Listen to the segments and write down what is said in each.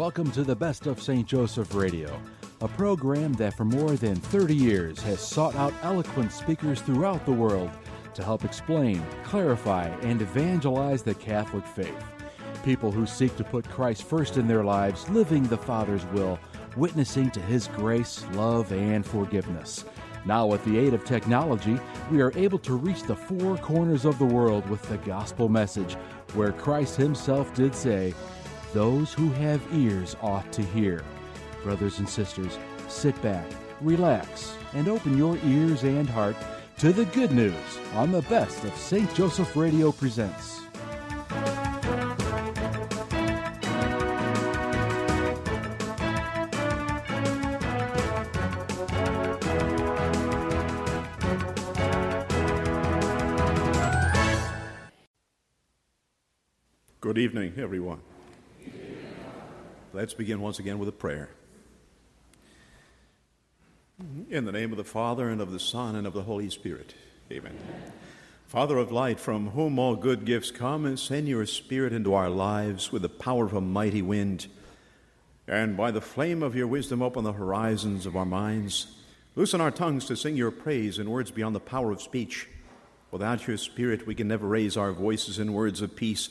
Welcome to the Best of St. Joseph Radio, a program that for more than 30 years has sought out eloquent speakers throughout the world to help explain, clarify, and evangelize the Catholic faith. People who seek to put Christ first in their lives, living the Father's will, witnessing to His grace, love, and forgiveness. Now, with the aid of technology, we are able to reach the four corners of the world with the gospel message, where Christ Himself did say, Those who have ears ought to hear. Brothers and sisters, sit back, relax, and open your ears and heart to the good news on the best of St. Joseph Radio presents. Good evening, everyone. Let's begin once again with a prayer. In the name of the Father, and of the Son, and of the Holy Spirit. Amen. Father of light, from whom all good gifts come, and send your Spirit into our lives with the power of a mighty wind, and by the flame of your wisdom open the horizons of our minds. Loosen our tongues to sing your praise in words beyond the power of speech. Without your Spirit, we can never raise our voices in words of peace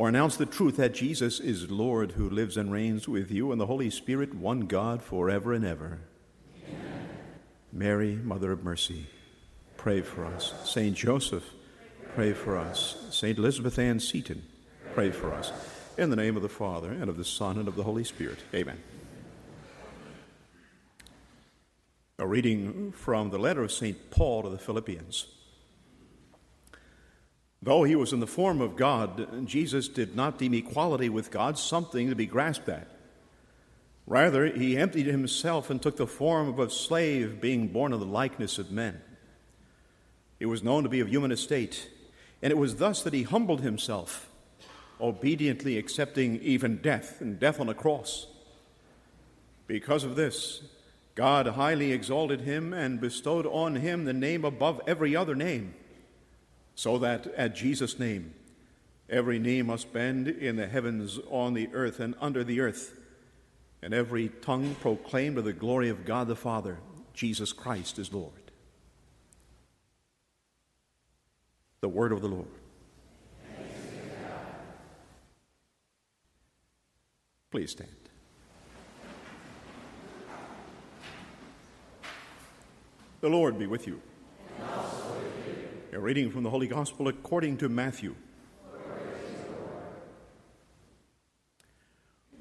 or announce the truth that Jesus is Lord who lives and reigns with you and the Holy Spirit, one God, forever and ever. Mary, Mother of Mercy, pray for us. Saint Joseph, pray for us. Saint Elizabeth Ann Seton, pray for us. In the name of the Father, and of the Son, and of the Holy Spirit. Amen. A reading from the letter of St. Paul to the Philippians. Though he was in the form of God, Jesus did not deem equality with God something to be grasped at. Rather, he emptied himself and took the form of a slave, being born in the likeness of men. He was known to be of human estate, and it was thus that he humbled himself, obediently accepting even death, and death on a cross. Because of this, God highly exalted him and bestowed on him the name above every other name so that at Jesus' name every knee must bend in the heavens, on the earth, and under the earth, and every tongue proclaim to the glory of God the Father, Jesus Christ is Lord. The word of the Lord. Please stand. The Lord be with you. A reading from the Holy Gospel according to Matthew.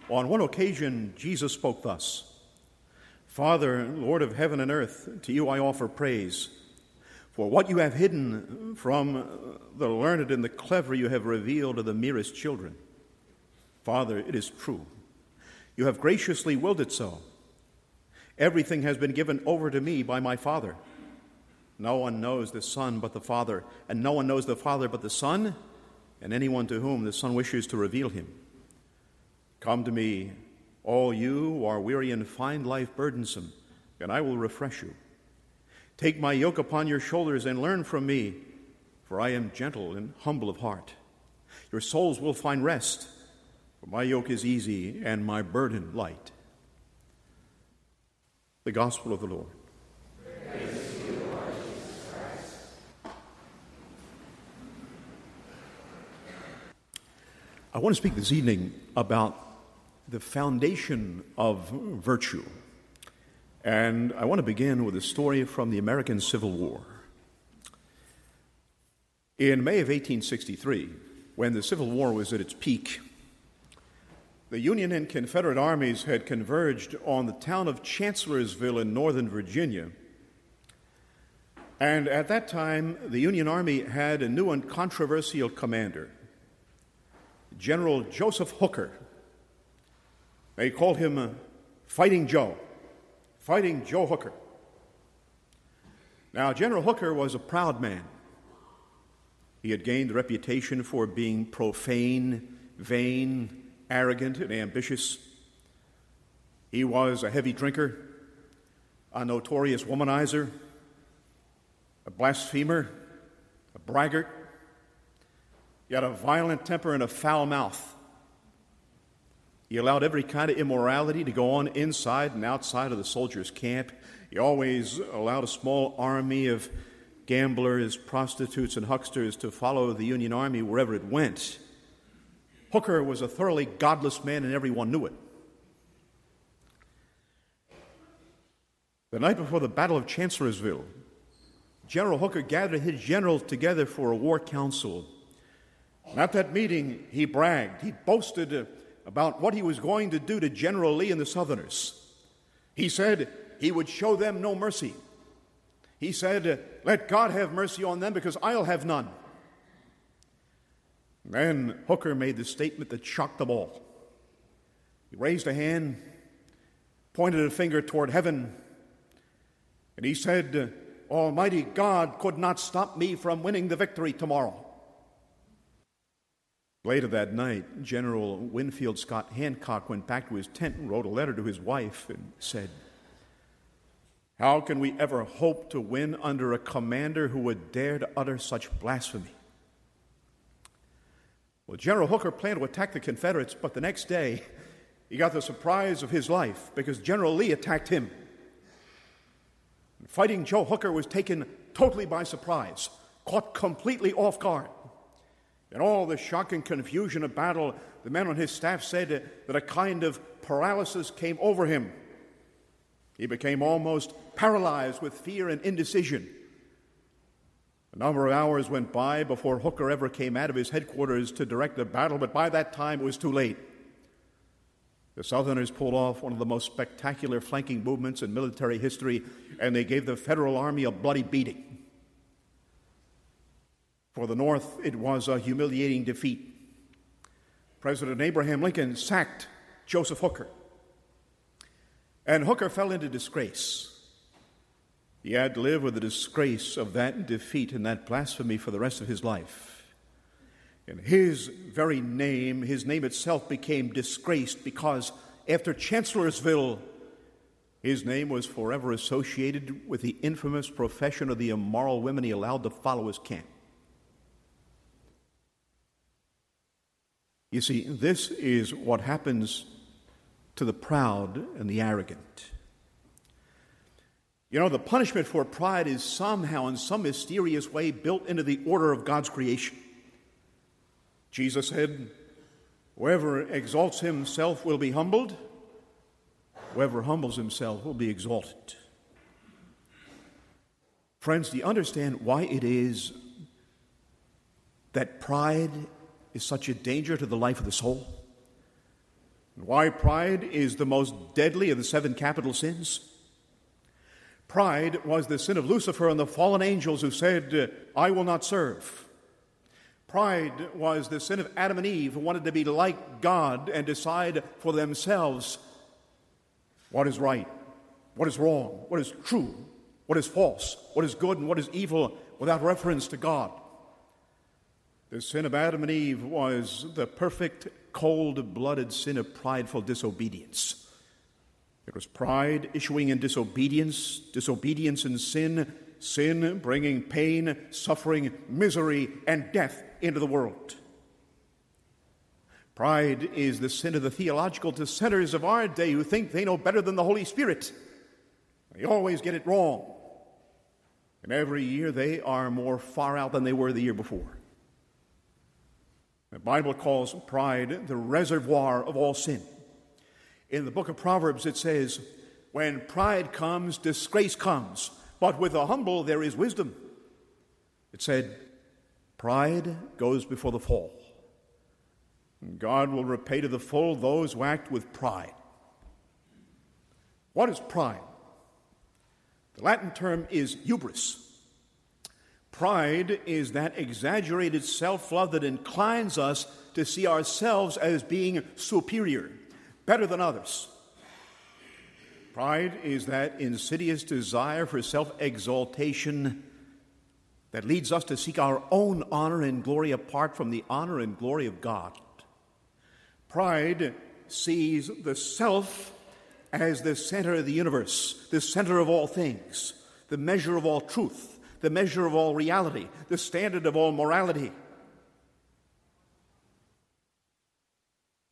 On one occasion, Jesus spoke thus Father, Lord of heaven and earth, to you I offer praise. For what you have hidden from the learned and the clever, you have revealed to the merest children. Father, it is true. You have graciously willed it so. Everything has been given over to me by my Father. No one knows the Son but the Father, and no one knows the Father but the Son, and anyone to whom the Son wishes to reveal him. Come to me, all you who are weary and find life burdensome, and I will refresh you. Take my yoke upon your shoulders and learn from me, for I am gentle and humble of heart. Your souls will find rest, for my yoke is easy and my burden light. The Gospel of the Lord. I want to speak this evening about the foundation of virtue. And I want to begin with a story from the American Civil War. In May of 1863, when the Civil War was at its peak, the Union and Confederate armies had converged on the town of Chancellorsville in northern Virginia. And at that time, the Union Army had a new and controversial commander. General Joseph Hooker. They called him uh, Fighting Joe, Fighting Joe Hooker. Now, General Hooker was a proud man. He had gained the reputation for being profane, vain, arrogant, and ambitious. He was a heavy drinker, a notorious womanizer, a blasphemer, a braggart, he had a violent temper and a foul mouth. He allowed every kind of immorality to go on inside and outside of the soldiers' camp. He always allowed a small army of gamblers, prostitutes, and hucksters to follow the Union Army wherever it went. Hooker was a thoroughly godless man, and everyone knew it. The night before the Battle of Chancellorsville, General Hooker gathered his generals together for a war council. At that meeting, he bragged, he boasted about what he was going to do to General Lee and the Southerners. He said he would show them no mercy. He said, Let God have mercy on them because I'll have none. Then Hooker made the statement that shocked them all. He raised a hand, pointed a finger toward heaven, and he said, Almighty God could not stop me from winning the victory tomorrow. Later that night, General Winfield Scott Hancock went back to his tent and wrote a letter to his wife and said, How can we ever hope to win under a commander who would dare to utter such blasphemy? Well, General Hooker planned to attack the Confederates, but the next day he got the surprise of his life because General Lee attacked him. Fighting Joe Hooker was taken totally by surprise, caught completely off guard. In all the shock and confusion of battle, the men on his staff said that a kind of paralysis came over him. He became almost paralyzed with fear and indecision. A number of hours went by before Hooker ever came out of his headquarters to direct the battle, but by that time it was too late. The Southerners pulled off one of the most spectacular flanking movements in military history, and they gave the Federal Army a bloody beating. For the North, it was a humiliating defeat. President Abraham Lincoln sacked Joseph Hooker, and Hooker fell into disgrace. He had to live with the disgrace of that defeat and that blasphemy for the rest of his life. And his very name, his name itself, became disgraced because after Chancellorsville, his name was forever associated with the infamous profession of the immoral women he allowed to follow his camp. You see, this is what happens to the proud and the arrogant. You know, the punishment for pride is somehow, in some mysterious way, built into the order of God's creation. Jesus said, Whoever exalts himself will be humbled, whoever humbles himself will be exalted. Friends, do you understand why it is that pride is such a danger to the life of the soul? And why pride is the most deadly of the seven capital sins? Pride was the sin of Lucifer and the fallen angels who said, I will not serve. Pride was the sin of Adam and Eve who wanted to be like God and decide for themselves what is right, what is wrong, what is true, what is false, what is good, and what is evil without reference to God. The sin of Adam and Eve was the perfect, cold blooded sin of prideful disobedience. It was pride issuing in disobedience, disobedience in sin, sin bringing pain, suffering, misery, and death into the world. Pride is the sin of the theological dissenters of our day who think they know better than the Holy Spirit. They always get it wrong. And every year they are more far out than they were the year before. The Bible calls pride the reservoir of all sin. In the book of Proverbs, it says, When pride comes, disgrace comes, but with the humble there is wisdom. It said, Pride goes before the fall. And God will repay to the full those who act with pride. What is pride? The Latin term is hubris. Pride is that exaggerated self love that inclines us to see ourselves as being superior better than others. Pride is that insidious desire for self exaltation that leads us to seek our own honor and glory apart from the honor and glory of God. Pride sees the self as the center of the universe, the center of all things, the measure of all truth, the measure of all reality, the standard of all morality.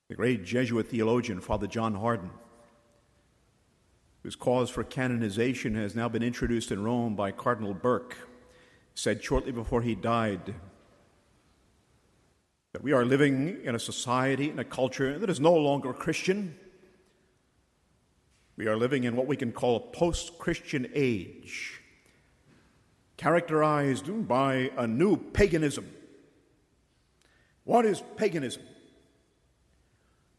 The great Jesuit theologian, Father John Hardon, whose cause for canonization has now been introduced in Rome by Cardinal Burke, said shortly before he died that we are living in a society, in a culture that is no longer Christian. We are living in what we can call a post Christian age, characterized by a new paganism. What is paganism?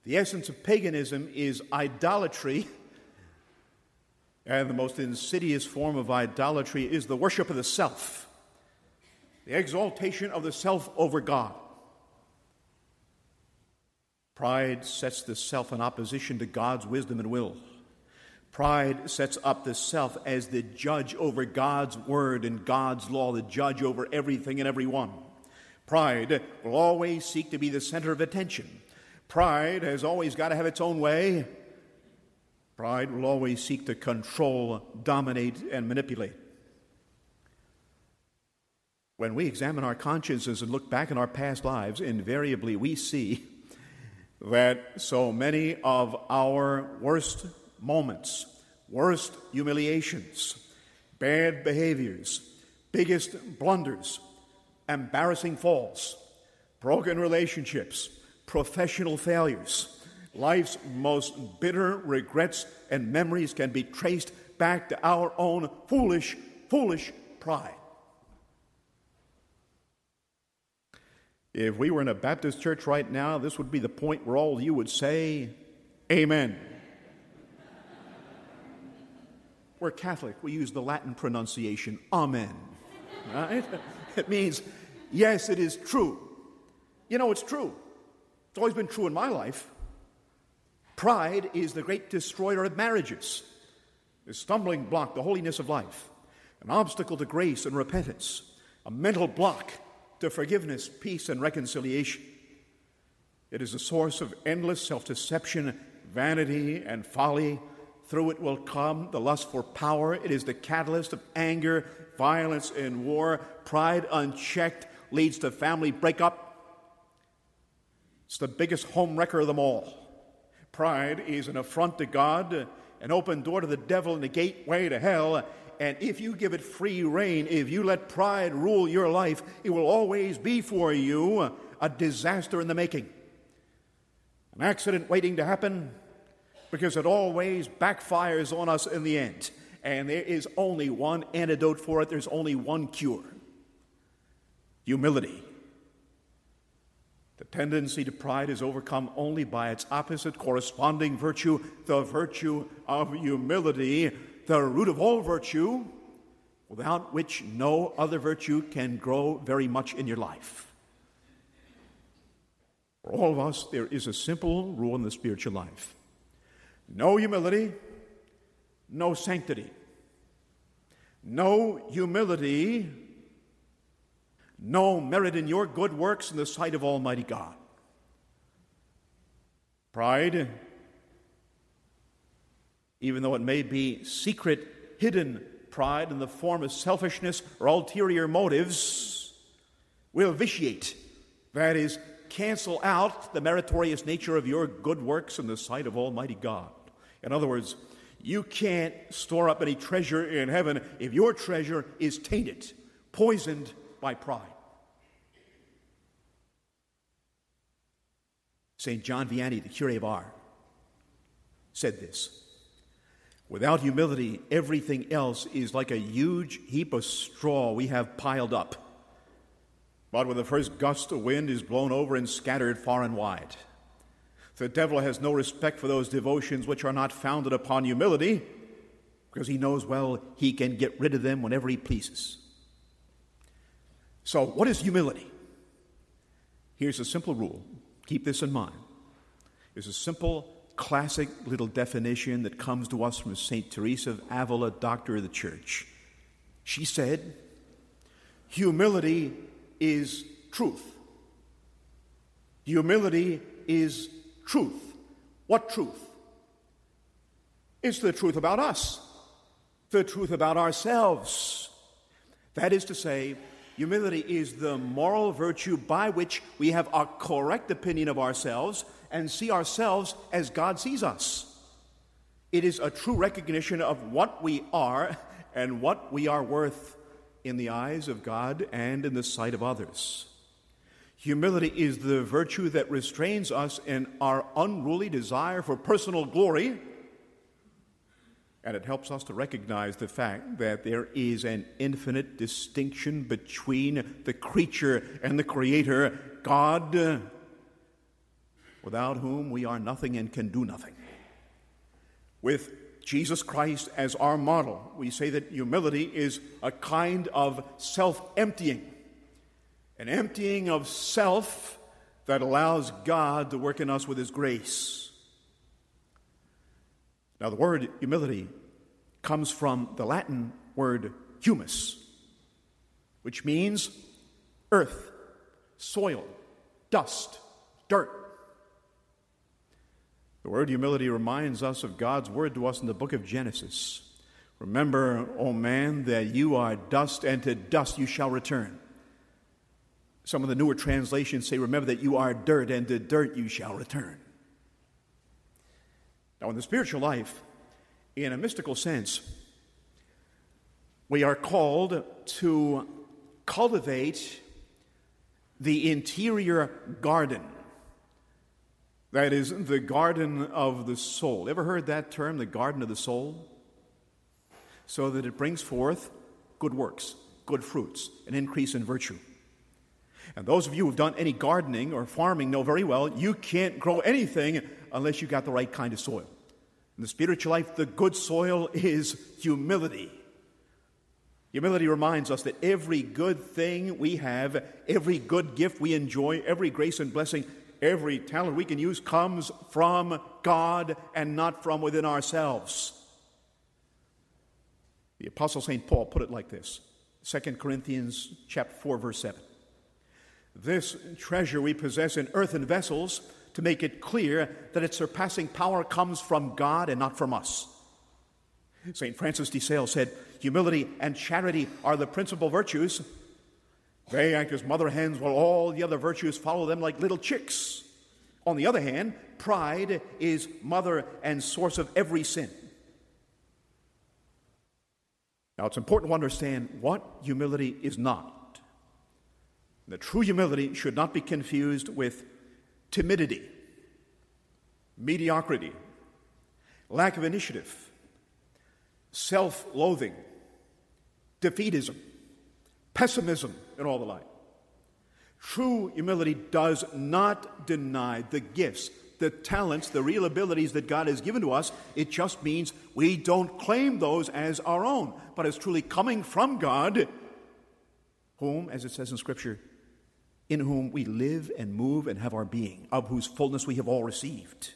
The essence of paganism is idolatry, and the most insidious form of idolatry is the worship of the self, the exaltation of the self over God. Pride sets the self in opposition to God's wisdom and will. Pride sets up the self as the judge over God's word and God's law, the judge over everything and everyone. Pride will always seek to be the center of attention. Pride has always got to have its own way. Pride will always seek to control, dominate, and manipulate. When we examine our consciences and look back in our past lives, invariably we see that so many of our worst moments, worst humiliations, bad behaviors, biggest blunders, embarrassing falls, broken relationships, professional failures, life's most bitter regrets and memories can be traced back to our own foolish, foolish pride. If we were in a Baptist church right now, this would be the point where all you would say, Amen. We're Catholic. We use the Latin pronunciation, Amen. Right? It means, yes, it is true. You know, it's true. It's always been true in my life. Pride is the great destroyer of marriages, a stumbling block to holiness of life, an obstacle to grace and repentance, a mental block to forgiveness, peace, and reconciliation. It is a source of endless self deception, vanity, and folly. Through it will come the lust for power. It is the catalyst of anger, violence, and war. Pride unchecked leads to family breakup. It's the biggest home wrecker of them all. Pride is an affront to God, an open door to the devil, and a gateway to hell. And if you give it free rein, if you let pride rule your life, it will always be for you a disaster in the making. An accident waiting to happen because it always backfires on us in the end. And there is only one antidote for it, there's only one cure humility. The tendency to pride is overcome only by its opposite corresponding virtue, the virtue of humility the root of all virtue, without which no other virtue can grow very much in your life. For all of us, there is a simple rule in the spiritual life no humility, no sanctity. No humility, no merit in your good works in the sight of Almighty God. Pride even though it may be secret, hidden pride in the form of selfishness or ulterior motives, will vitiate, that is, cancel out the meritorious nature of your good works in the sight of Almighty God. In other words, you can't store up any treasure in heaven if your treasure is tainted, poisoned by pride. St. John Vianney, the curé of Ars, said this Without humility, everything else is like a huge heap of straw we have piled up. But when the first gust of wind is blown over and scattered far and wide, the devil has no respect for those devotions which are not founded upon humility, because he knows well he can get rid of them whenever he pleases. So, what is humility? Here's a simple rule. Keep this in mind. There's a simple classic little definition that comes to us from St. Teresa of Avila, doctor of the church. She said, Humility is truth. Humility is truth. What truth? It's the truth about us, the truth about ourselves. That is to say, Humility is the moral virtue by which we have a correct opinion of ourselves and see ourselves as God sees us. It is a true recognition of what we are and what we are worth in the eyes of God and in the sight of others. Humility is the virtue that restrains us in our unruly desire for personal glory, and it helps us to recognize the fact that there is an infinite distinction between the creature and the Creator, God, without whom we are nothing and can do nothing. With Jesus Christ as our model, we say that humility is a kind of self emptying, an emptying of self that allows God to work in us with His grace. Now, the word humility comes from the Latin word humus, which means earth, soil, dust, dirt. The word humility reminds us of God's word to us in the book of Genesis. Remember, O man, that you are dust, and to dust you shall return. Some of the newer translations say, Remember that you are dirt, and to dirt you shall return. Now, in the spiritual life, in a mystical sense, we are called to cultivate the interior garden that is the garden of the soul. Ever heard that term, the garden of the soul? So that it brings forth good works, good fruits, an increase in virtue. And those of you who've done any gardening or farming know very well you can't grow anything unless you got the right kind of soil. In the spiritual life, the good soil is humility. Humility reminds us that every good thing we have, every good gift we enjoy, every grace and blessing Every talent we can use comes from God and not from within ourselves. The apostle St. Paul put it like this. 2 Corinthians chapter 4 verse 7. This treasure we possess in earthen vessels to make it clear that its surpassing power comes from God and not from us. St. Francis de Sales said, Humility and charity are the principal virtues, they act as mother hens while all the other virtues follow them like little chicks. On the other hand, pride is mother and source of every sin. Now, it's important to understand what humility is not. The true humility should not be confused with timidity, mediocrity, lack of initiative, self loathing, defeatism pessimism, and all the like. True humility does not deny the gifts, the talents, the real abilities that God has given to us. It just means we don't claim those as our own, but as truly coming from God, whom, as it says in Scripture, in whom we live and move and have our being, of whose fullness we have all received.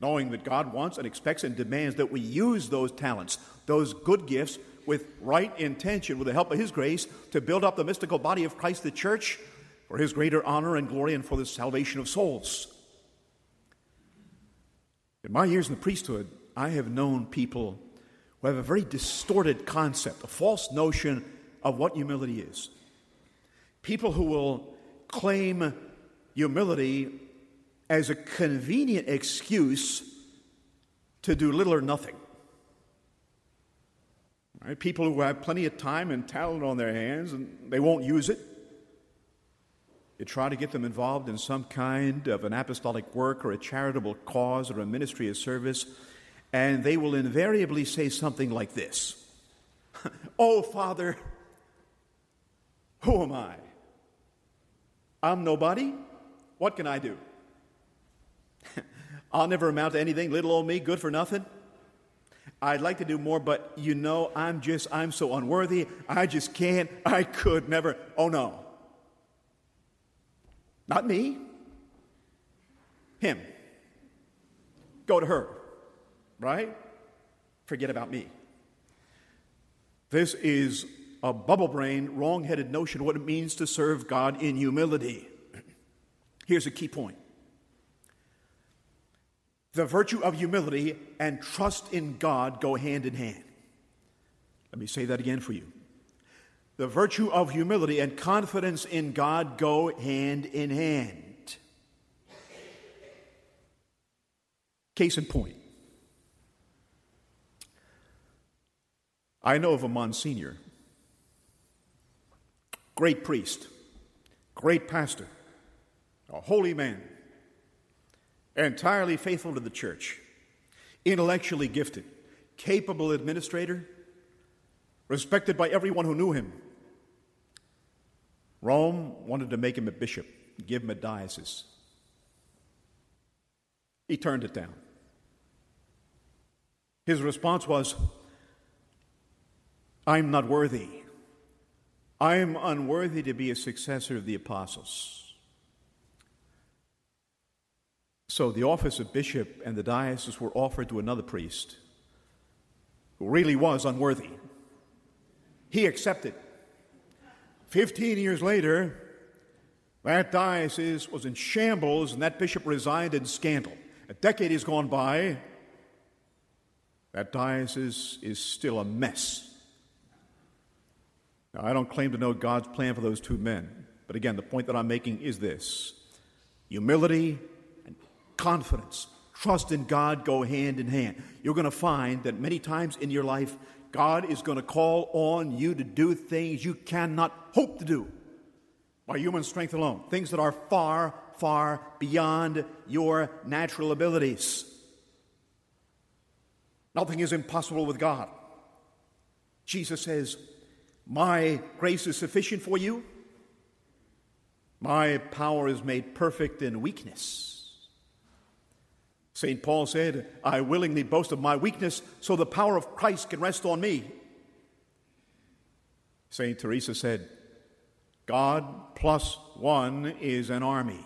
Knowing that God wants and expects and demands that we use those talents, those good gifts, with right intention, with the help of His grace, to build up the mystical body of Christ, the church, for His greater honor and glory and for the salvation of souls. In my years in the priesthood, I have known people who have a very distorted concept, a false notion of what humility is. People who will claim humility as a convenient excuse to do little or nothing. Right? People who have plenty of time and talent on their hands and they won't use it. You try to get them involved in some kind of an apostolic work or a charitable cause or a ministry of service, and they will invariably say something like this Oh, Father, who am I? I'm nobody. What can I do? I'll never amount to anything, little old me, good for nothing. I'd like to do more, but you know, I'm just, I'm so unworthy. I just can't, I could never. Oh no. Not me. Him. Go to her. Right? Forget about me. This is a bubble brain, wrong headed notion of what it means to serve God in humility. Here's a key point the virtue of humility and trust in God go hand in hand. Let me say that again for you. the virtue of humility and confidence in God go hand in hand. Case in point I know of a Monsignor, great priest, great pastor, a holy man, entirely faithful to the church, intellectually gifted, capable administrator, respected by everyone who knew him. Rome wanted to make him a bishop, give him a diocese. He turned it down. His response was, I'm not worthy. I'm unworthy to be a successor of the apostles. So the office of bishop and the diocese were offered to another priest who really was unworthy. He accepted. Fifteen years later, that diocese was in shambles and that bishop resigned in scandal. A decade has gone by. That diocese is still a mess. Now, I don't claim to know God's plan for those two men, but again, the point that I'm making is this humility and confidence, trust in God go hand in hand. You're going to find that many times in your life, God is going to call on you to do things you cannot hope to do by human strength alone, things that are far, far beyond your natural abilities. Nothing is impossible with God. Jesus says, my grace is sufficient for you. My power is made perfect in weakness. St. Paul said, I willingly boast of my weakness so the power of Christ can rest on me. St. Teresa said, God plus one is an army.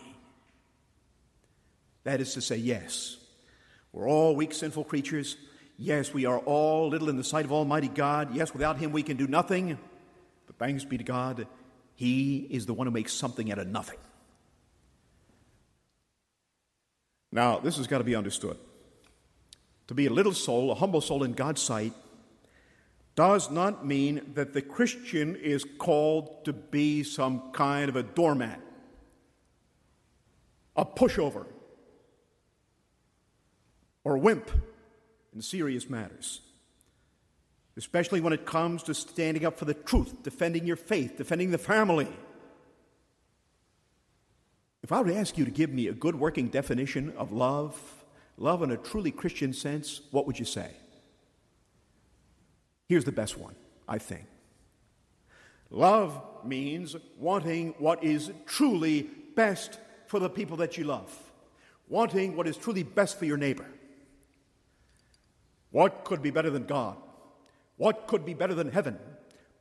That is to say, yes, we're all weak, sinful creatures. Yes, we are all little in the sight of Almighty God. Yes, without Him we can do nothing. Thanks be to God, He is the one who makes something out of nothing. Now, this has got to be understood. To be a little soul, a humble soul in God's sight, does not mean that the Christian is called to be some kind of a doormat, a pushover, or wimp in serious matters especially when it comes to standing up for the truth, defending your faith, defending the family. If I were to ask you to give me a good working definition of love, love in a truly Christian sense, what would you say? Here's the best one, I think. Love means wanting what is truly best for the people that you love, wanting what is truly best for your neighbor. What could be better than God? What could be better than heaven?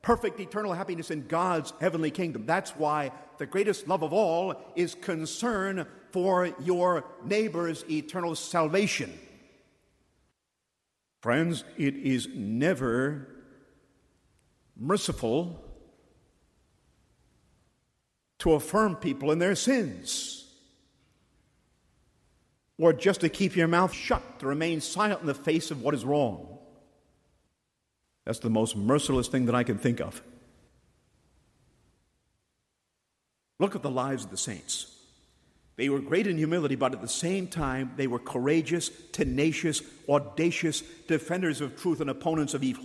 Perfect eternal happiness in God's heavenly kingdom. That's why the greatest love of all is concern for your neighbor's eternal salvation. Friends, it is never merciful to affirm people in their sins or just to keep your mouth shut, to remain silent in the face of what is wrong. That's the most merciless thing that I can think of. Look at the lives of the saints. They were great in humility, but at the same time, they were courageous, tenacious, audacious defenders of truth and opponents of evil.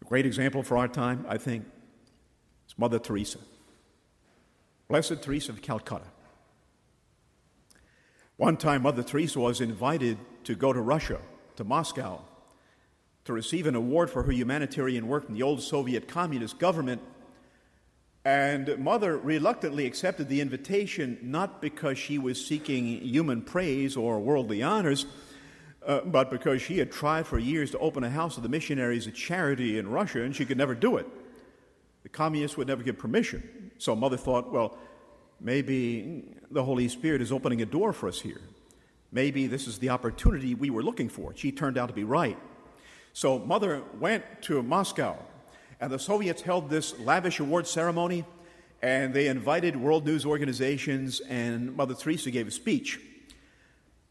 A great example for our time, I think, is Mother Teresa. Blessed Teresa of Calcutta. One time, Mother Teresa was invited to go to Russia, to Moscow, to receive an award for her humanitarian work in the old Soviet communist government. And Mother reluctantly accepted the invitation, not because she was seeking human praise or worldly honors, uh, but because she had tried for years to open a house of the missionaries at charity in Russia and she could never do it. The communists would never give permission. So Mother thought, well, maybe the Holy Spirit is opening a door for us here. Maybe this is the opportunity we were looking for. She turned out to be right. So Mother went to Moscow, and the Soviets held this lavish award ceremony, and they invited world news organizations, and Mother Teresa gave a speech.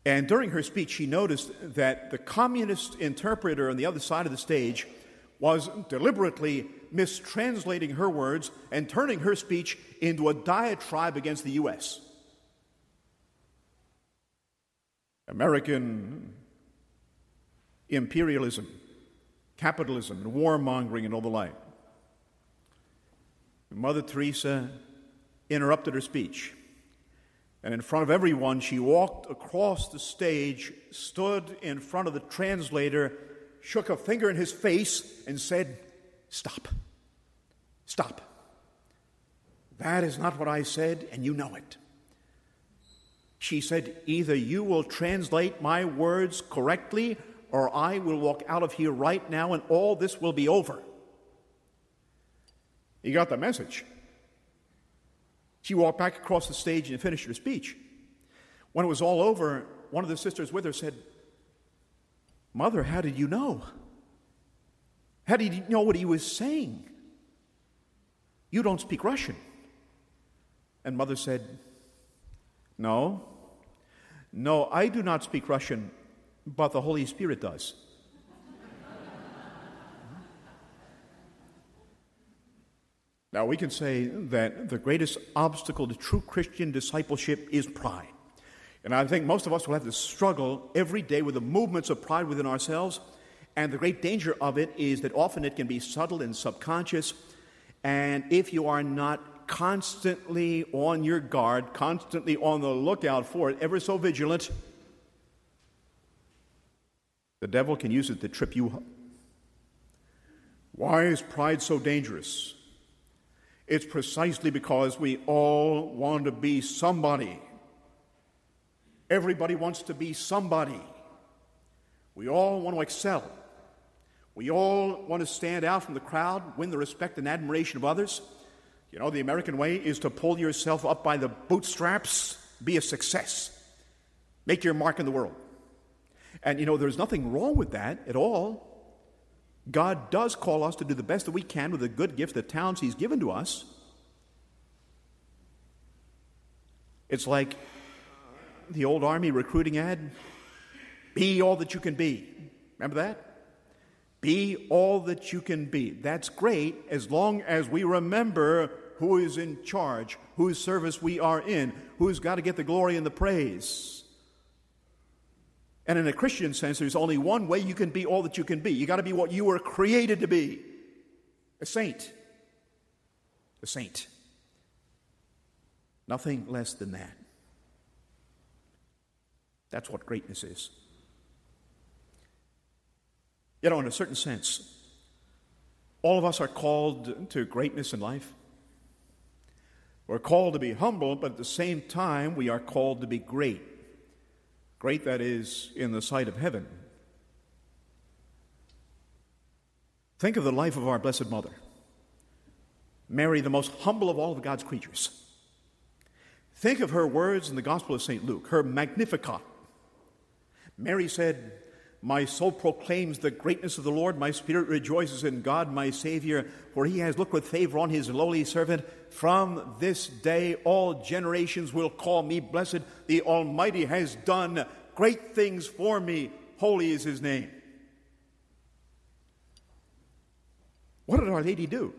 And during her speech, she noticed that the communist interpreter on the other side of the stage was deliberately mistranslating her words and turning her speech into a diatribe against the U.S. American imperialism, capitalism, and warmongering, and all the like. Mother Teresa interrupted her speech. And in front of everyone, she walked across the stage, stood in front of the translator, shook a finger in his face, and said, Stop. Stop. That is not what I said, and you know it. She said, Either you will translate my words correctly, or I will walk out of here right now, and all this will be over. You got the message. She walked back across the stage and finished her speech. When it was all over, one of the sisters with her said, Mother, how did you know? How did you know what he was saying? You don't speak Russian. And mother said, No, no, I do not speak Russian, but the Holy Spirit does. Now, we can say that the greatest obstacle to true Christian discipleship is pride. And I think most of us will have to struggle every day with the movements of pride within ourselves. And the great danger of it is that often it can be subtle and subconscious. And if you are not constantly on your guard, constantly on the lookout for it, ever so vigilant, the devil can use it to trip you up. Why is pride so dangerous? It's precisely because we all want to be somebody. Everybody wants to be somebody. We all want to excel. We all want to stand out from the crowd, win the respect and admiration of others. You know, the American way is to pull yourself up by the bootstraps, be a success, make your mark in the world. And you know, there's nothing wrong with that at all. God does call us to do the best that we can with the good gift, the talents He's given to us. It's like the old army recruiting ad be all that you can be. Remember that? Be all that you can be. That's great as long as we remember who is in charge, whose service we are in, who's got to get the glory and the praise. And in a Christian sense, there's only one way you can be all that you can be. You got to be what you were created to be a saint. A saint. Nothing less than that. That's what greatness is. You know, in a certain sense, all of us are called to greatness in life. We're called to be humble, but at the same time, we are called to be great. Great, that is, in the sight of heaven. Think of the life of our Blessed Mother, Mary, the most humble of all of God's creatures. Think of her words in the Gospel of St. Luke, her Magnificat. Mary said, My soul proclaims the greatness of the Lord. My spirit rejoices in God, my Savior, for he has looked with favor on his lowly servant. From this day, all generations will call me blessed. The Almighty has done great things for me. Holy is his name. What did Our Lady do?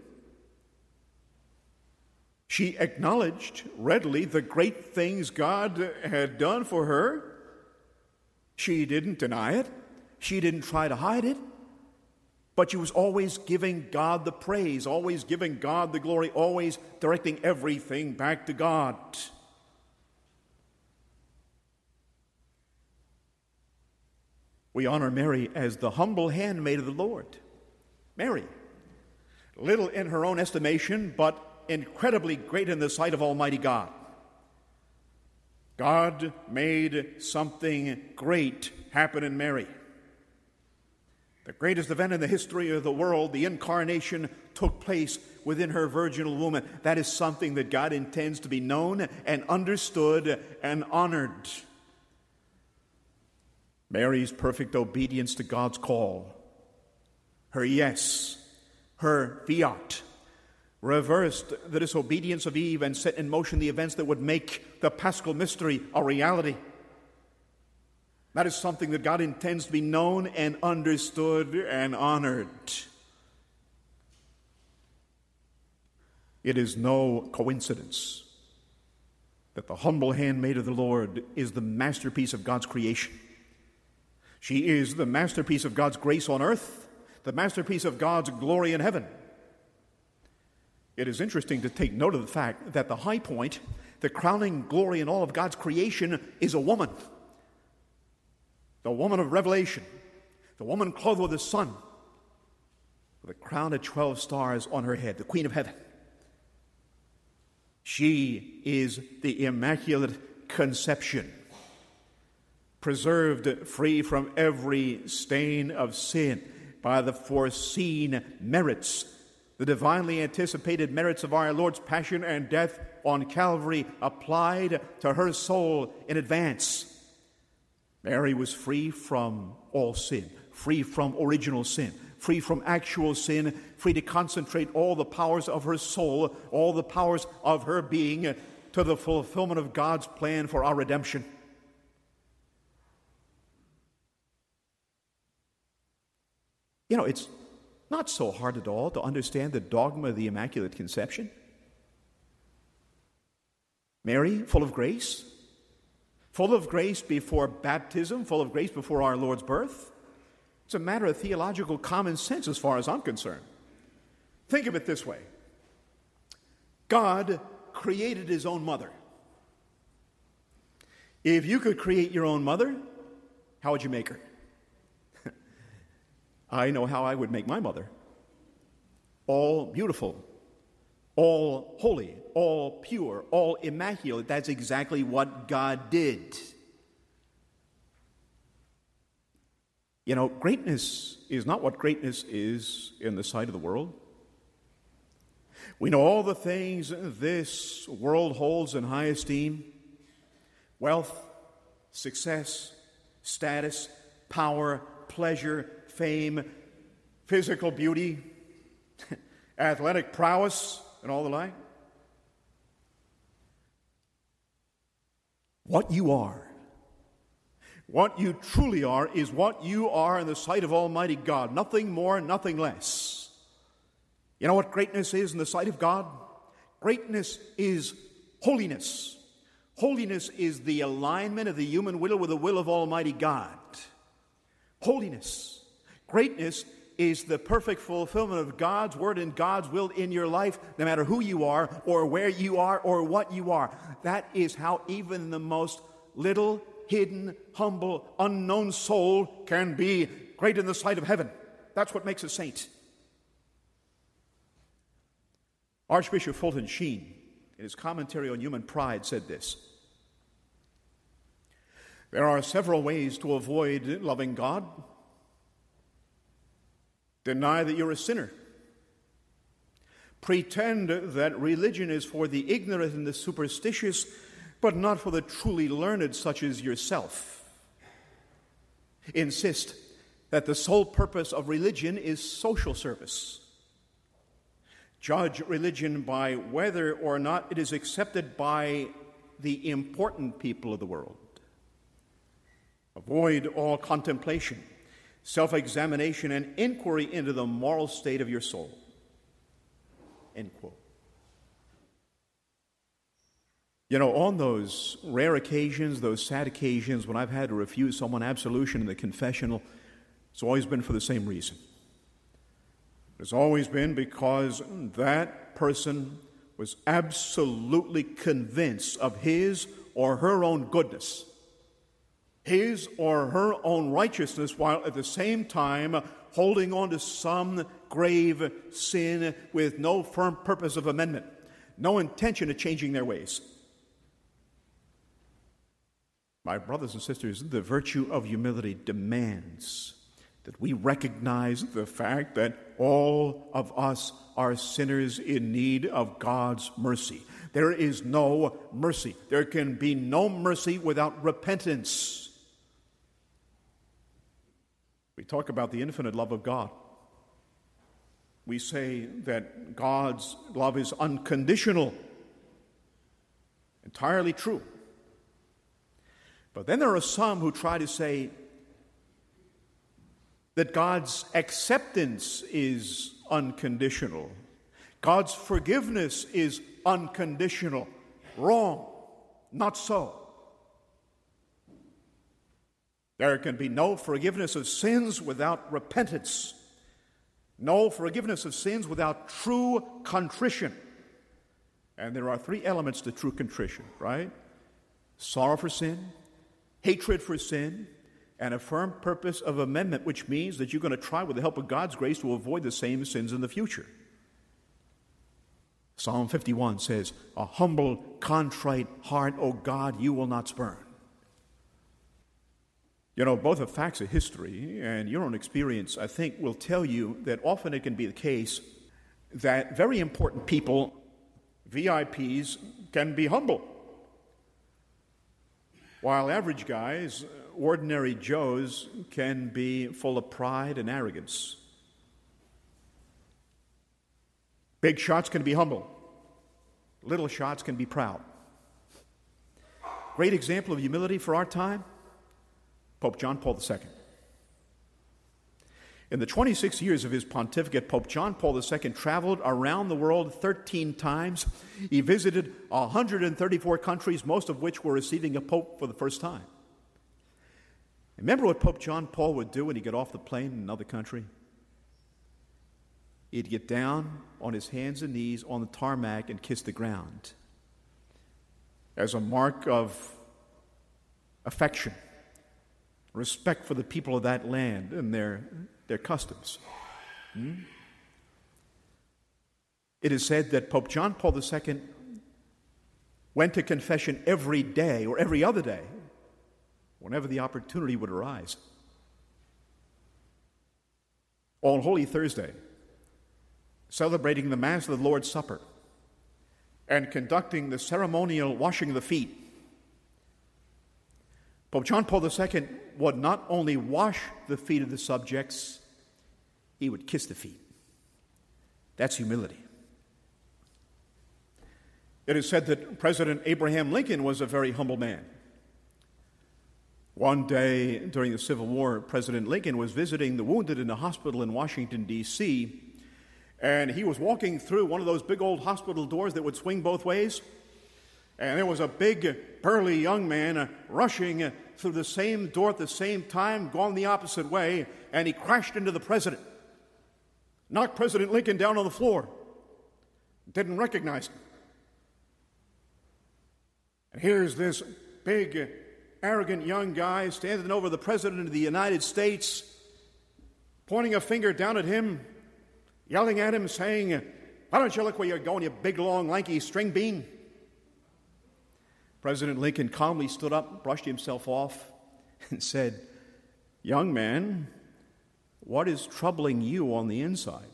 She acknowledged readily the great things God had done for her. She didn't deny it, she didn't try to hide it. But she was always giving God the praise, always giving God the glory, always directing everything back to God. We honor Mary as the humble handmaid of the Lord. Mary, little in her own estimation, but incredibly great in the sight of Almighty God. God made something great happen in Mary. The greatest event in the history of the world, the incarnation, took place within her virginal womb. That is something that God intends to be known and understood and honored. Mary's perfect obedience to God's call, her yes, her fiat, reversed the disobedience of Eve and set in motion the events that would make the paschal mystery a reality. That is something that God intends to be known and understood and honored. It is no coincidence that the humble handmaid of the Lord is the masterpiece of God's creation. She is the masterpiece of God's grace on earth, the masterpiece of God's glory in heaven. It is interesting to take note of the fact that the high point, the crowning glory in all of God's creation, is a woman. The woman of Revelation, the woman clothed with the sun, with a crown of 12 stars on her head, the Queen of Heaven. She is the Immaculate Conception, preserved free from every stain of sin by the foreseen merits, the divinely anticipated merits of our Lord's passion and death on Calvary applied to her soul in advance. Mary was free from all sin, free from original sin, free from actual sin, free to concentrate all the powers of her soul, all the powers of her being to the fulfillment of God's plan for our redemption. You know, it's not so hard at all to understand the dogma of the Immaculate Conception. Mary, full of grace, full of grace before baptism, full of grace before our Lord's birth. It's a matter of theological common sense as far as I'm concerned. Think of it this way God created his own mother. If you could create your own mother, how would you make her? I know how I would make my mother. All beautiful, all holy, all pure, all immaculate. That's exactly what God did. You know, greatness is not what greatness is in the sight of the world. We know all the things this world holds in high esteem wealth, success, status, power, pleasure, fame, physical beauty, athletic prowess, and all the like. What you are what you truly are is what you are in the sight of Almighty God. Nothing more, nothing less. You know what greatness is in the sight of God? Greatness is holiness. Holiness is the alignment of the human will with the will of Almighty God. Holiness. Greatness is the perfect fulfillment of God's word and God's will in your life, no matter who you are, or where you are, or what you are. That is how even the most little hidden, humble, unknown soul can be great in the sight of heaven. That's what makes a saint. Archbishop Fulton Sheen, in his commentary on human pride, said this There are several ways to avoid loving God. Deny that you're a sinner. Pretend that religion is for the ignorant and the superstitious but not for the truly learned, such as yourself. Insist that the sole purpose of religion is social service. Judge religion by whether or not it is accepted by the important people of the world. Avoid all contemplation, self examination, and inquiry into the moral state of your soul. End quote. You know, on those rare occasions, those sad occasions when I've had to refuse someone absolution in the confessional, it's always been for the same reason. It's always been because that person was absolutely convinced of his or her own goodness, his or her own righteousness, while at the same time holding on to some grave sin with no firm purpose of amendment, no intention of changing their ways. My brothers and sisters, the virtue of humility demands that we recognize the fact that all of us are sinners in need of God's mercy. There is no mercy. There can be no mercy without repentance. We talk about the infinite love of God. We say that God's love is unconditional. Entirely true. But then there are some who try to say that God's acceptance is unconditional. God's forgiveness is unconditional. Wrong. Not so. There can be no forgiveness of sins without repentance, no forgiveness of sins without true contrition. And there are three elements to true contrition, right? Sorrow for sin, hatred for sin, and a firm purpose of amendment, which means that you're going to try, with the help of God's grace, to avoid the same sins in the future. Psalm 51 says, A humble, contrite heart, O God, you will not spurn. You know, both are facts of history, and your own experience, I think, will tell you that often it can be the case that very important people, VIPs, can be humble. While average guys, ordinary Joes, can be full of pride and arrogance. Big shots can be humble, little shots can be proud. Great example of humility for our time Pope John Paul II. In the 26 years of his pontificate, Pope John Paul II traveled around the world 13 times. He visited 134 countries, most of which were receiving a pope for the first time. Remember what Pope John Paul would do when he got off the plane in another country? He'd get down on his hands and knees on the tarmac and kiss the ground as a mark of affection respect for the people of that land and their, their customs. Hmm? It is said that Pope John Paul II went to confession every day or every other day, whenever the opportunity would arise. On Holy Thursday, celebrating the Mass of the Lord's Supper and conducting the ceremonial washing of the feet Pope John Paul II would not only wash the feet of the subjects, he would kiss the feet. That's humility. It is said that President Abraham Lincoln was a very humble man. One day during the Civil War, President Lincoln was visiting the wounded in a hospital in Washington, D.C., and he was walking through one of those big old hospital doors that would swing both ways. And there was a big, burly young man uh, rushing uh, through the same door at the same time, gone the opposite way, and he crashed into the president. Knocked President Lincoln down on the floor. Didn't recognize him. And here's this big, arrogant young guy standing over the President of the United States, pointing a finger down at him, yelling at him, saying, Why don't you look where you're going, you big, long, lanky string bean? President Lincoln calmly stood up, brushed himself off, and said, Young man, what is troubling you on the inside?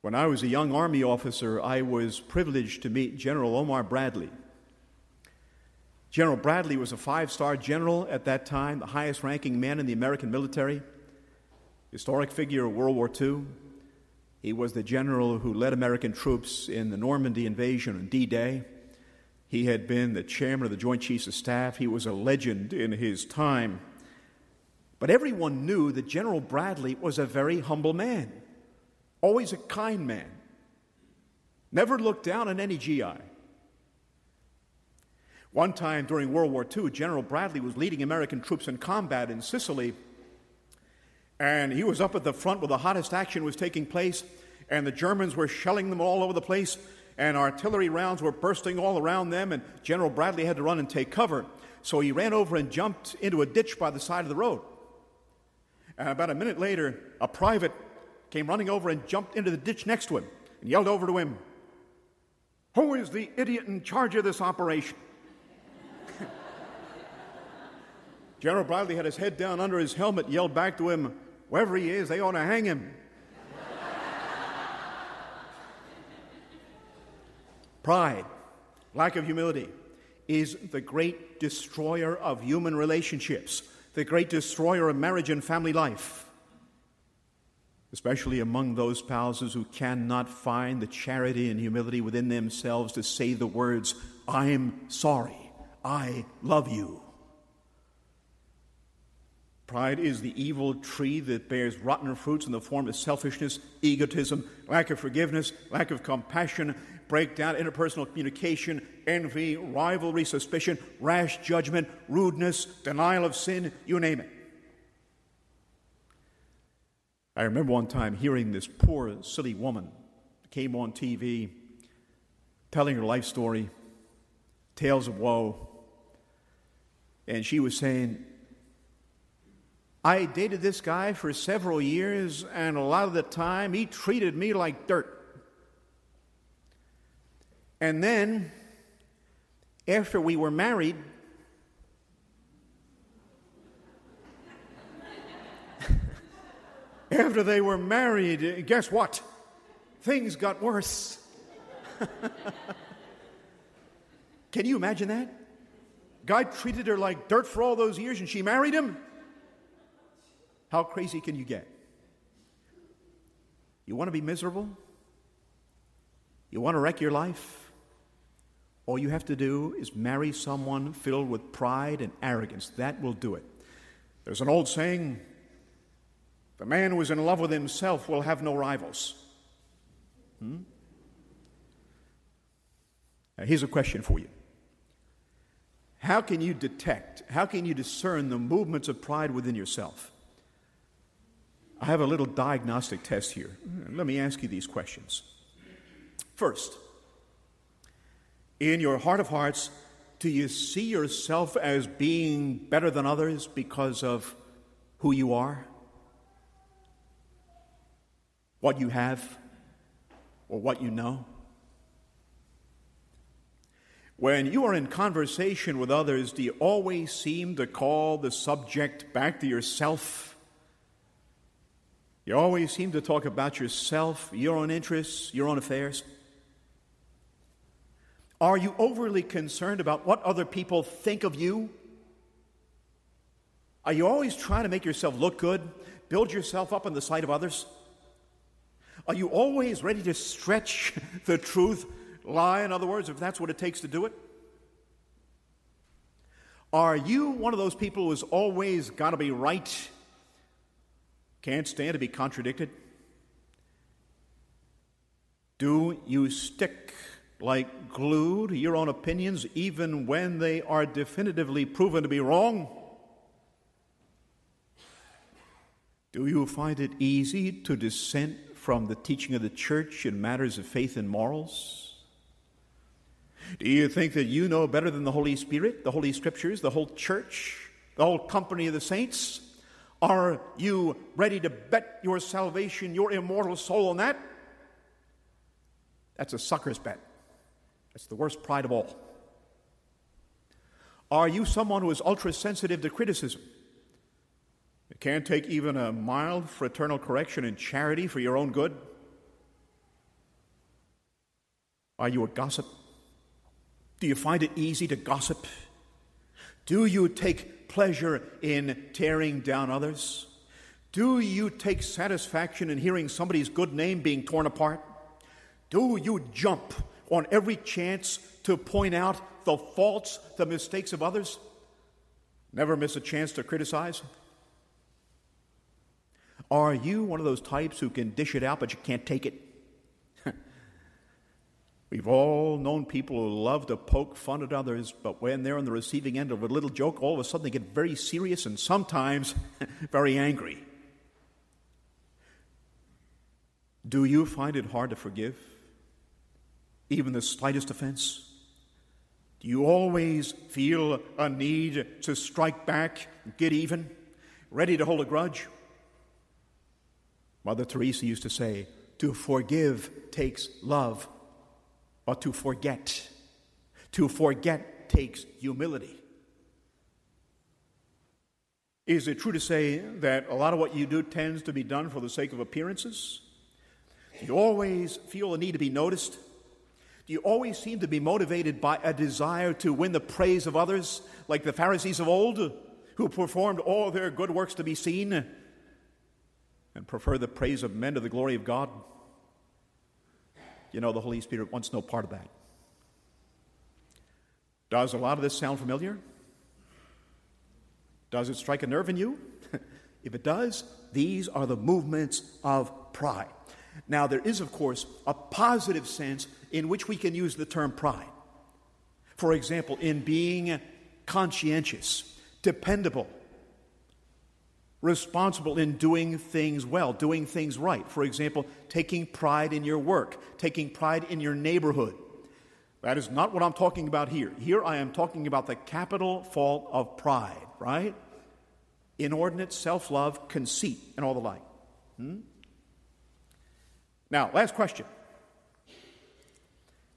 When I was a young Army officer, I was privileged to meet General Omar Bradley. General Bradley was a five star general at that time, the highest ranking man in the American military, historic figure of World War II. He was the general who led American troops in the Normandy invasion on D Day. He had been the chairman of the Joint Chiefs of Staff. He was a legend in his time. But everyone knew that General Bradley was a very humble man, always a kind man, never looked down on any GI. One time during World War II, General Bradley was leading American troops in combat in Sicily and he was up at the front where the hottest action was taking place, and the Germans were shelling them all over the place, and artillery rounds were bursting all around them, and General Bradley had to run and take cover. So he ran over and jumped into a ditch by the side of the road. And about a minute later, a private came running over and jumped into the ditch next to him and yelled over to him, Who is the idiot in charge of this operation? General Bradley had his head down under his helmet, yelled back to him, Wherever he is, they ought to hang him. Pride, lack of humility, is the great destroyer of human relationships, the great destroyer of marriage and family life, especially among those spouses who cannot find the charity and humility within themselves to say the words, I'm sorry, I love you. Pride is the evil tree that bears rotten fruits in the form of selfishness, egotism, lack of forgiveness, lack of compassion, breakdown, interpersonal communication, envy, rivalry, suspicion, rash judgment, rudeness, denial of sin, you name it. I remember one time hearing this poor, silly woman came on TV telling her life story, tales of woe, and she was saying, I dated this guy for several years, and a lot of the time he treated me like dirt. And then, after we were married, after they were married, guess what? Things got worse. Can you imagine that? Guy treated her like dirt for all those years and she married him? How crazy can you get? You want to be miserable? You want to wreck your life? All you have to do is marry someone filled with pride and arrogance. That will do it. There's an old saying the man who is in love with himself will have no rivals. Hmm? Now, here's a question for you How can you detect, how can you discern the movements of pride within yourself? I have a little diagnostic test here. Let me ask you these questions. First, in your heart of hearts, do you see yourself as being better than others because of who you are? What you have? Or what you know? When you are in conversation with others, do you always seem to call the subject back to yourself? You always seem to talk about yourself, your own interests, your own affairs? Are you overly concerned about what other people think of you? Are you always trying to make yourself look good, build yourself up in the sight of others? Are you always ready to stretch the truth, lie, in other words, if that's what it takes to do it? Are you one of those people who's always got to be right, can't stand to be contradicted? Do you stick like glue to your own opinions even when they are definitively proven to be wrong? Do you find it easy to dissent from the teaching of the church in matters of faith and morals? Do you think that you know better than the Holy Spirit, the Holy Scriptures, the whole church, the whole company of the saints? Are you ready to bet your salvation, your immortal soul on that? That's a sucker's bet. That's the worst pride of all. Are you someone who is ultra sensitive to criticism? You can't take even a mild fraternal correction in charity for your own good? Are you a gossip? Do you find it easy to gossip? Do you take pleasure in tearing down others? Do you take satisfaction in hearing somebody's good name being torn apart? Do you jump on every chance to point out the faults, the mistakes of others? Never miss a chance to criticize? Are you one of those types who can dish it out but you can't take it? We've all known people who love to poke fun at others, but when they're on the receiving end of a little joke, all of a sudden they get very serious and sometimes very angry. Do you find it hard to forgive? even the slightest offense? Do you always feel a need to strike back, get even, ready to hold a grudge? Mother Teresa used to say, to forgive takes love, but to forget, to forget takes humility. Is it true to say that a lot of what you do tends to be done for the sake of appearances? Do you always feel the need to be noticed? Do you always seem to be motivated by a desire to win the praise of others, like the Pharisees of old, who performed all their good works to be seen and prefer the praise of men to the glory of God? You know, the Holy Spirit wants no part of that. Does a lot of this sound familiar? Does it strike a nerve in you? if it does, these are the movements of pride. Now, there is, of course, a positive sense in which we can use the term pride. For example, in being conscientious, dependable, responsible in doing things well, doing things right. For example, taking pride in your work, taking pride in your neighborhood. That is not what I'm talking about here. Here I am talking about the capital fault of pride, right? Inordinate self love, conceit, and all the like. Hmm? Now, last question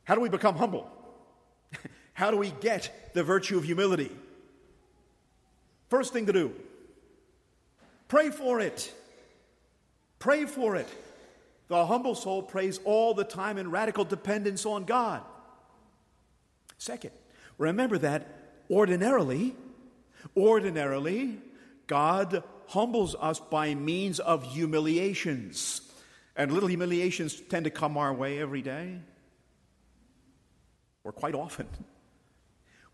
How do we become humble? How do we get the virtue of humility? First thing to do pray for it. Pray for it. The humble soul prays all the time in radical dependence on God. Second, remember that ordinarily, ordinarily, God humbles us by means of humiliations. And little humiliations tend to come our way every day, or quite often.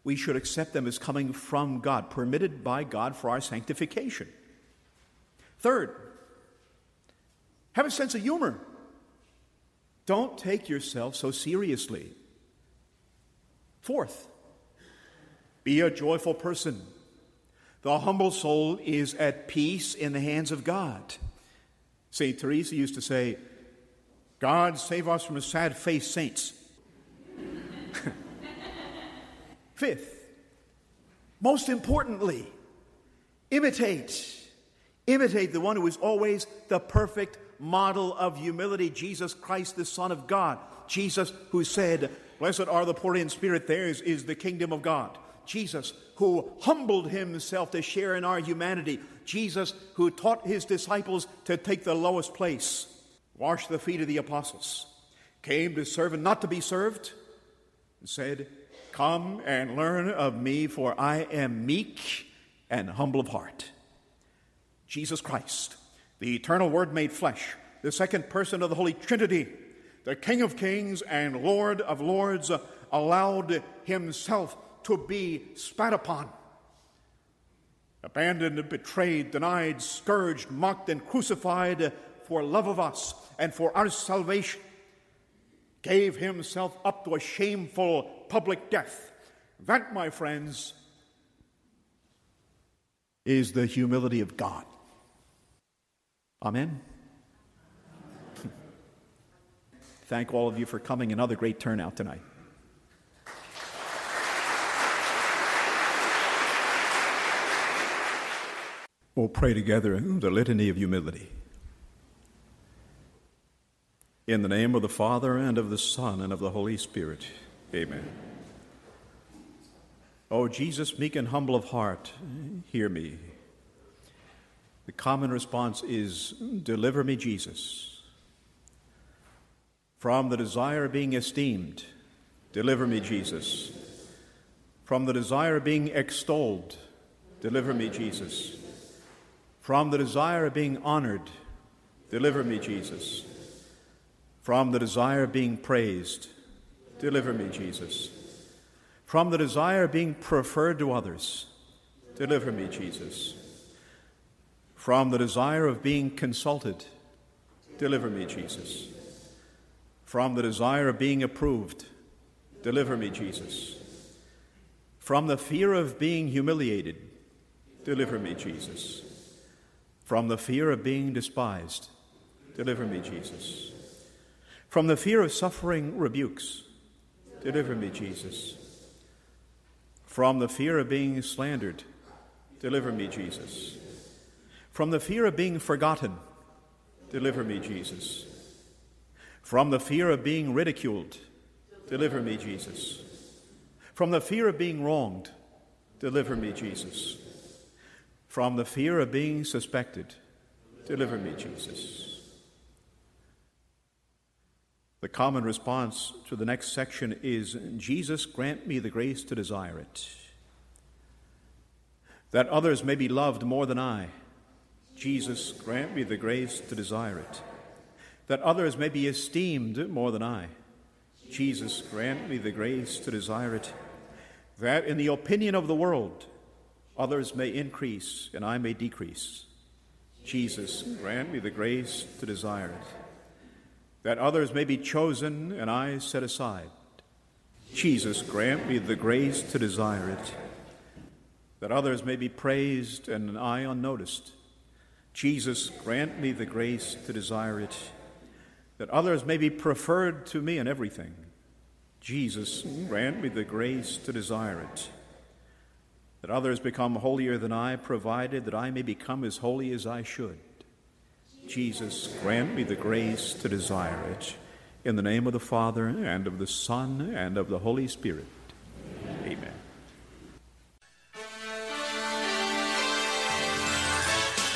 We should accept them as coming from God, permitted by God for our sanctification. Third, have a sense of humor. Don't take yourself so seriously. Fourth, be a joyful person. The humble soul is at peace in the hands of God. St. Teresa used to say, God save us from sad faced saints. Fifth, most importantly, imitate. Imitate the one who is always the perfect model of humility, Jesus Christ, the Son of God. Jesus, who said, Blessed are the poor in spirit, theirs is the kingdom of God. Jesus, who humbled himself to share in our humanity. Jesus, who taught his disciples to take the lowest place, washed the feet of the apostles, came to serve and not to be served, and said, Come and learn of me, for I am meek and humble of heart. Jesus Christ, the eternal Word made flesh, the second person of the Holy Trinity the King of Kings and Lord of Lords, allowed himself to be spat upon, abandoned, betrayed, denied, scourged, mocked, and crucified for love of us and for our salvation, gave himself up to a shameful public death. That, my friends, is the humility of God. Amen. Thank all of you for coming. Another great turnout tonight. We'll pray together the litany of humility. In the name of the Father, and of the Son, and of the Holy Spirit. Amen. O Jesus, meek and humble of heart, hear me. The common response is Deliver me, Jesus. From the desire of being esteemed, deliver me, Jesus. From the desire of being extolled, deliver me, Jesus. From the desire of being honored, deliver me, Jesus. From the desire of being praised, deliver me, Jesus. From the desire of being preferred to others, deliver me, Jesus. From the desire of being consulted, deliver me, Jesus from the desire of being approved. Deliver me, Jesus. From the fear of being humiliated. Deliver me, Jesus. From the fear of being despised. Deliver me, Jesus. From the fear of suffering rebukes. Deliver me, Jesus. From the fear of being slandered. Deliver me, Jesus. From the fear of being forgotten. Deliver me, Jesus. From the fear of being ridiculed, deliver me, Jesus. From the fear of being wronged, deliver me, Jesus. From the fear of being suspected, deliver me, Jesus. The common response to the next section is Jesus, grant me the grace to desire it. That others may be loved more than I. Jesus, grant me the grace to desire it that others may be esteemed more than I. Jesus, grant me the grace to desire it, that in the opinion of the world, others may increase and I may decrease. Jesus, grant me the grace to desire it. That others may be chosen and I set aside. Jesus, grant me the grace to desire it. That others may be praised and I unnoticed. Jesus, grant me the grace to desire it. That others may be preferred to me in everything. Jesus, grant me the grace to desire it that others become holier than I, provided that I may become as holy as I should. Jesus, grant me the grace to desire it. In the name of the Father, and of the Son, and of the Holy Spirit.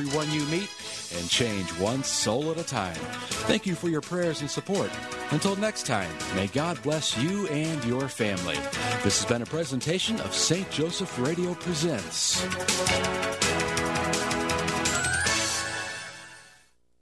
everyone you meet and change one soul at a time. Thank you for your prayers and support. Until next time, may God bless you and your family. This has been a presentation of St. Joseph Radio Presents.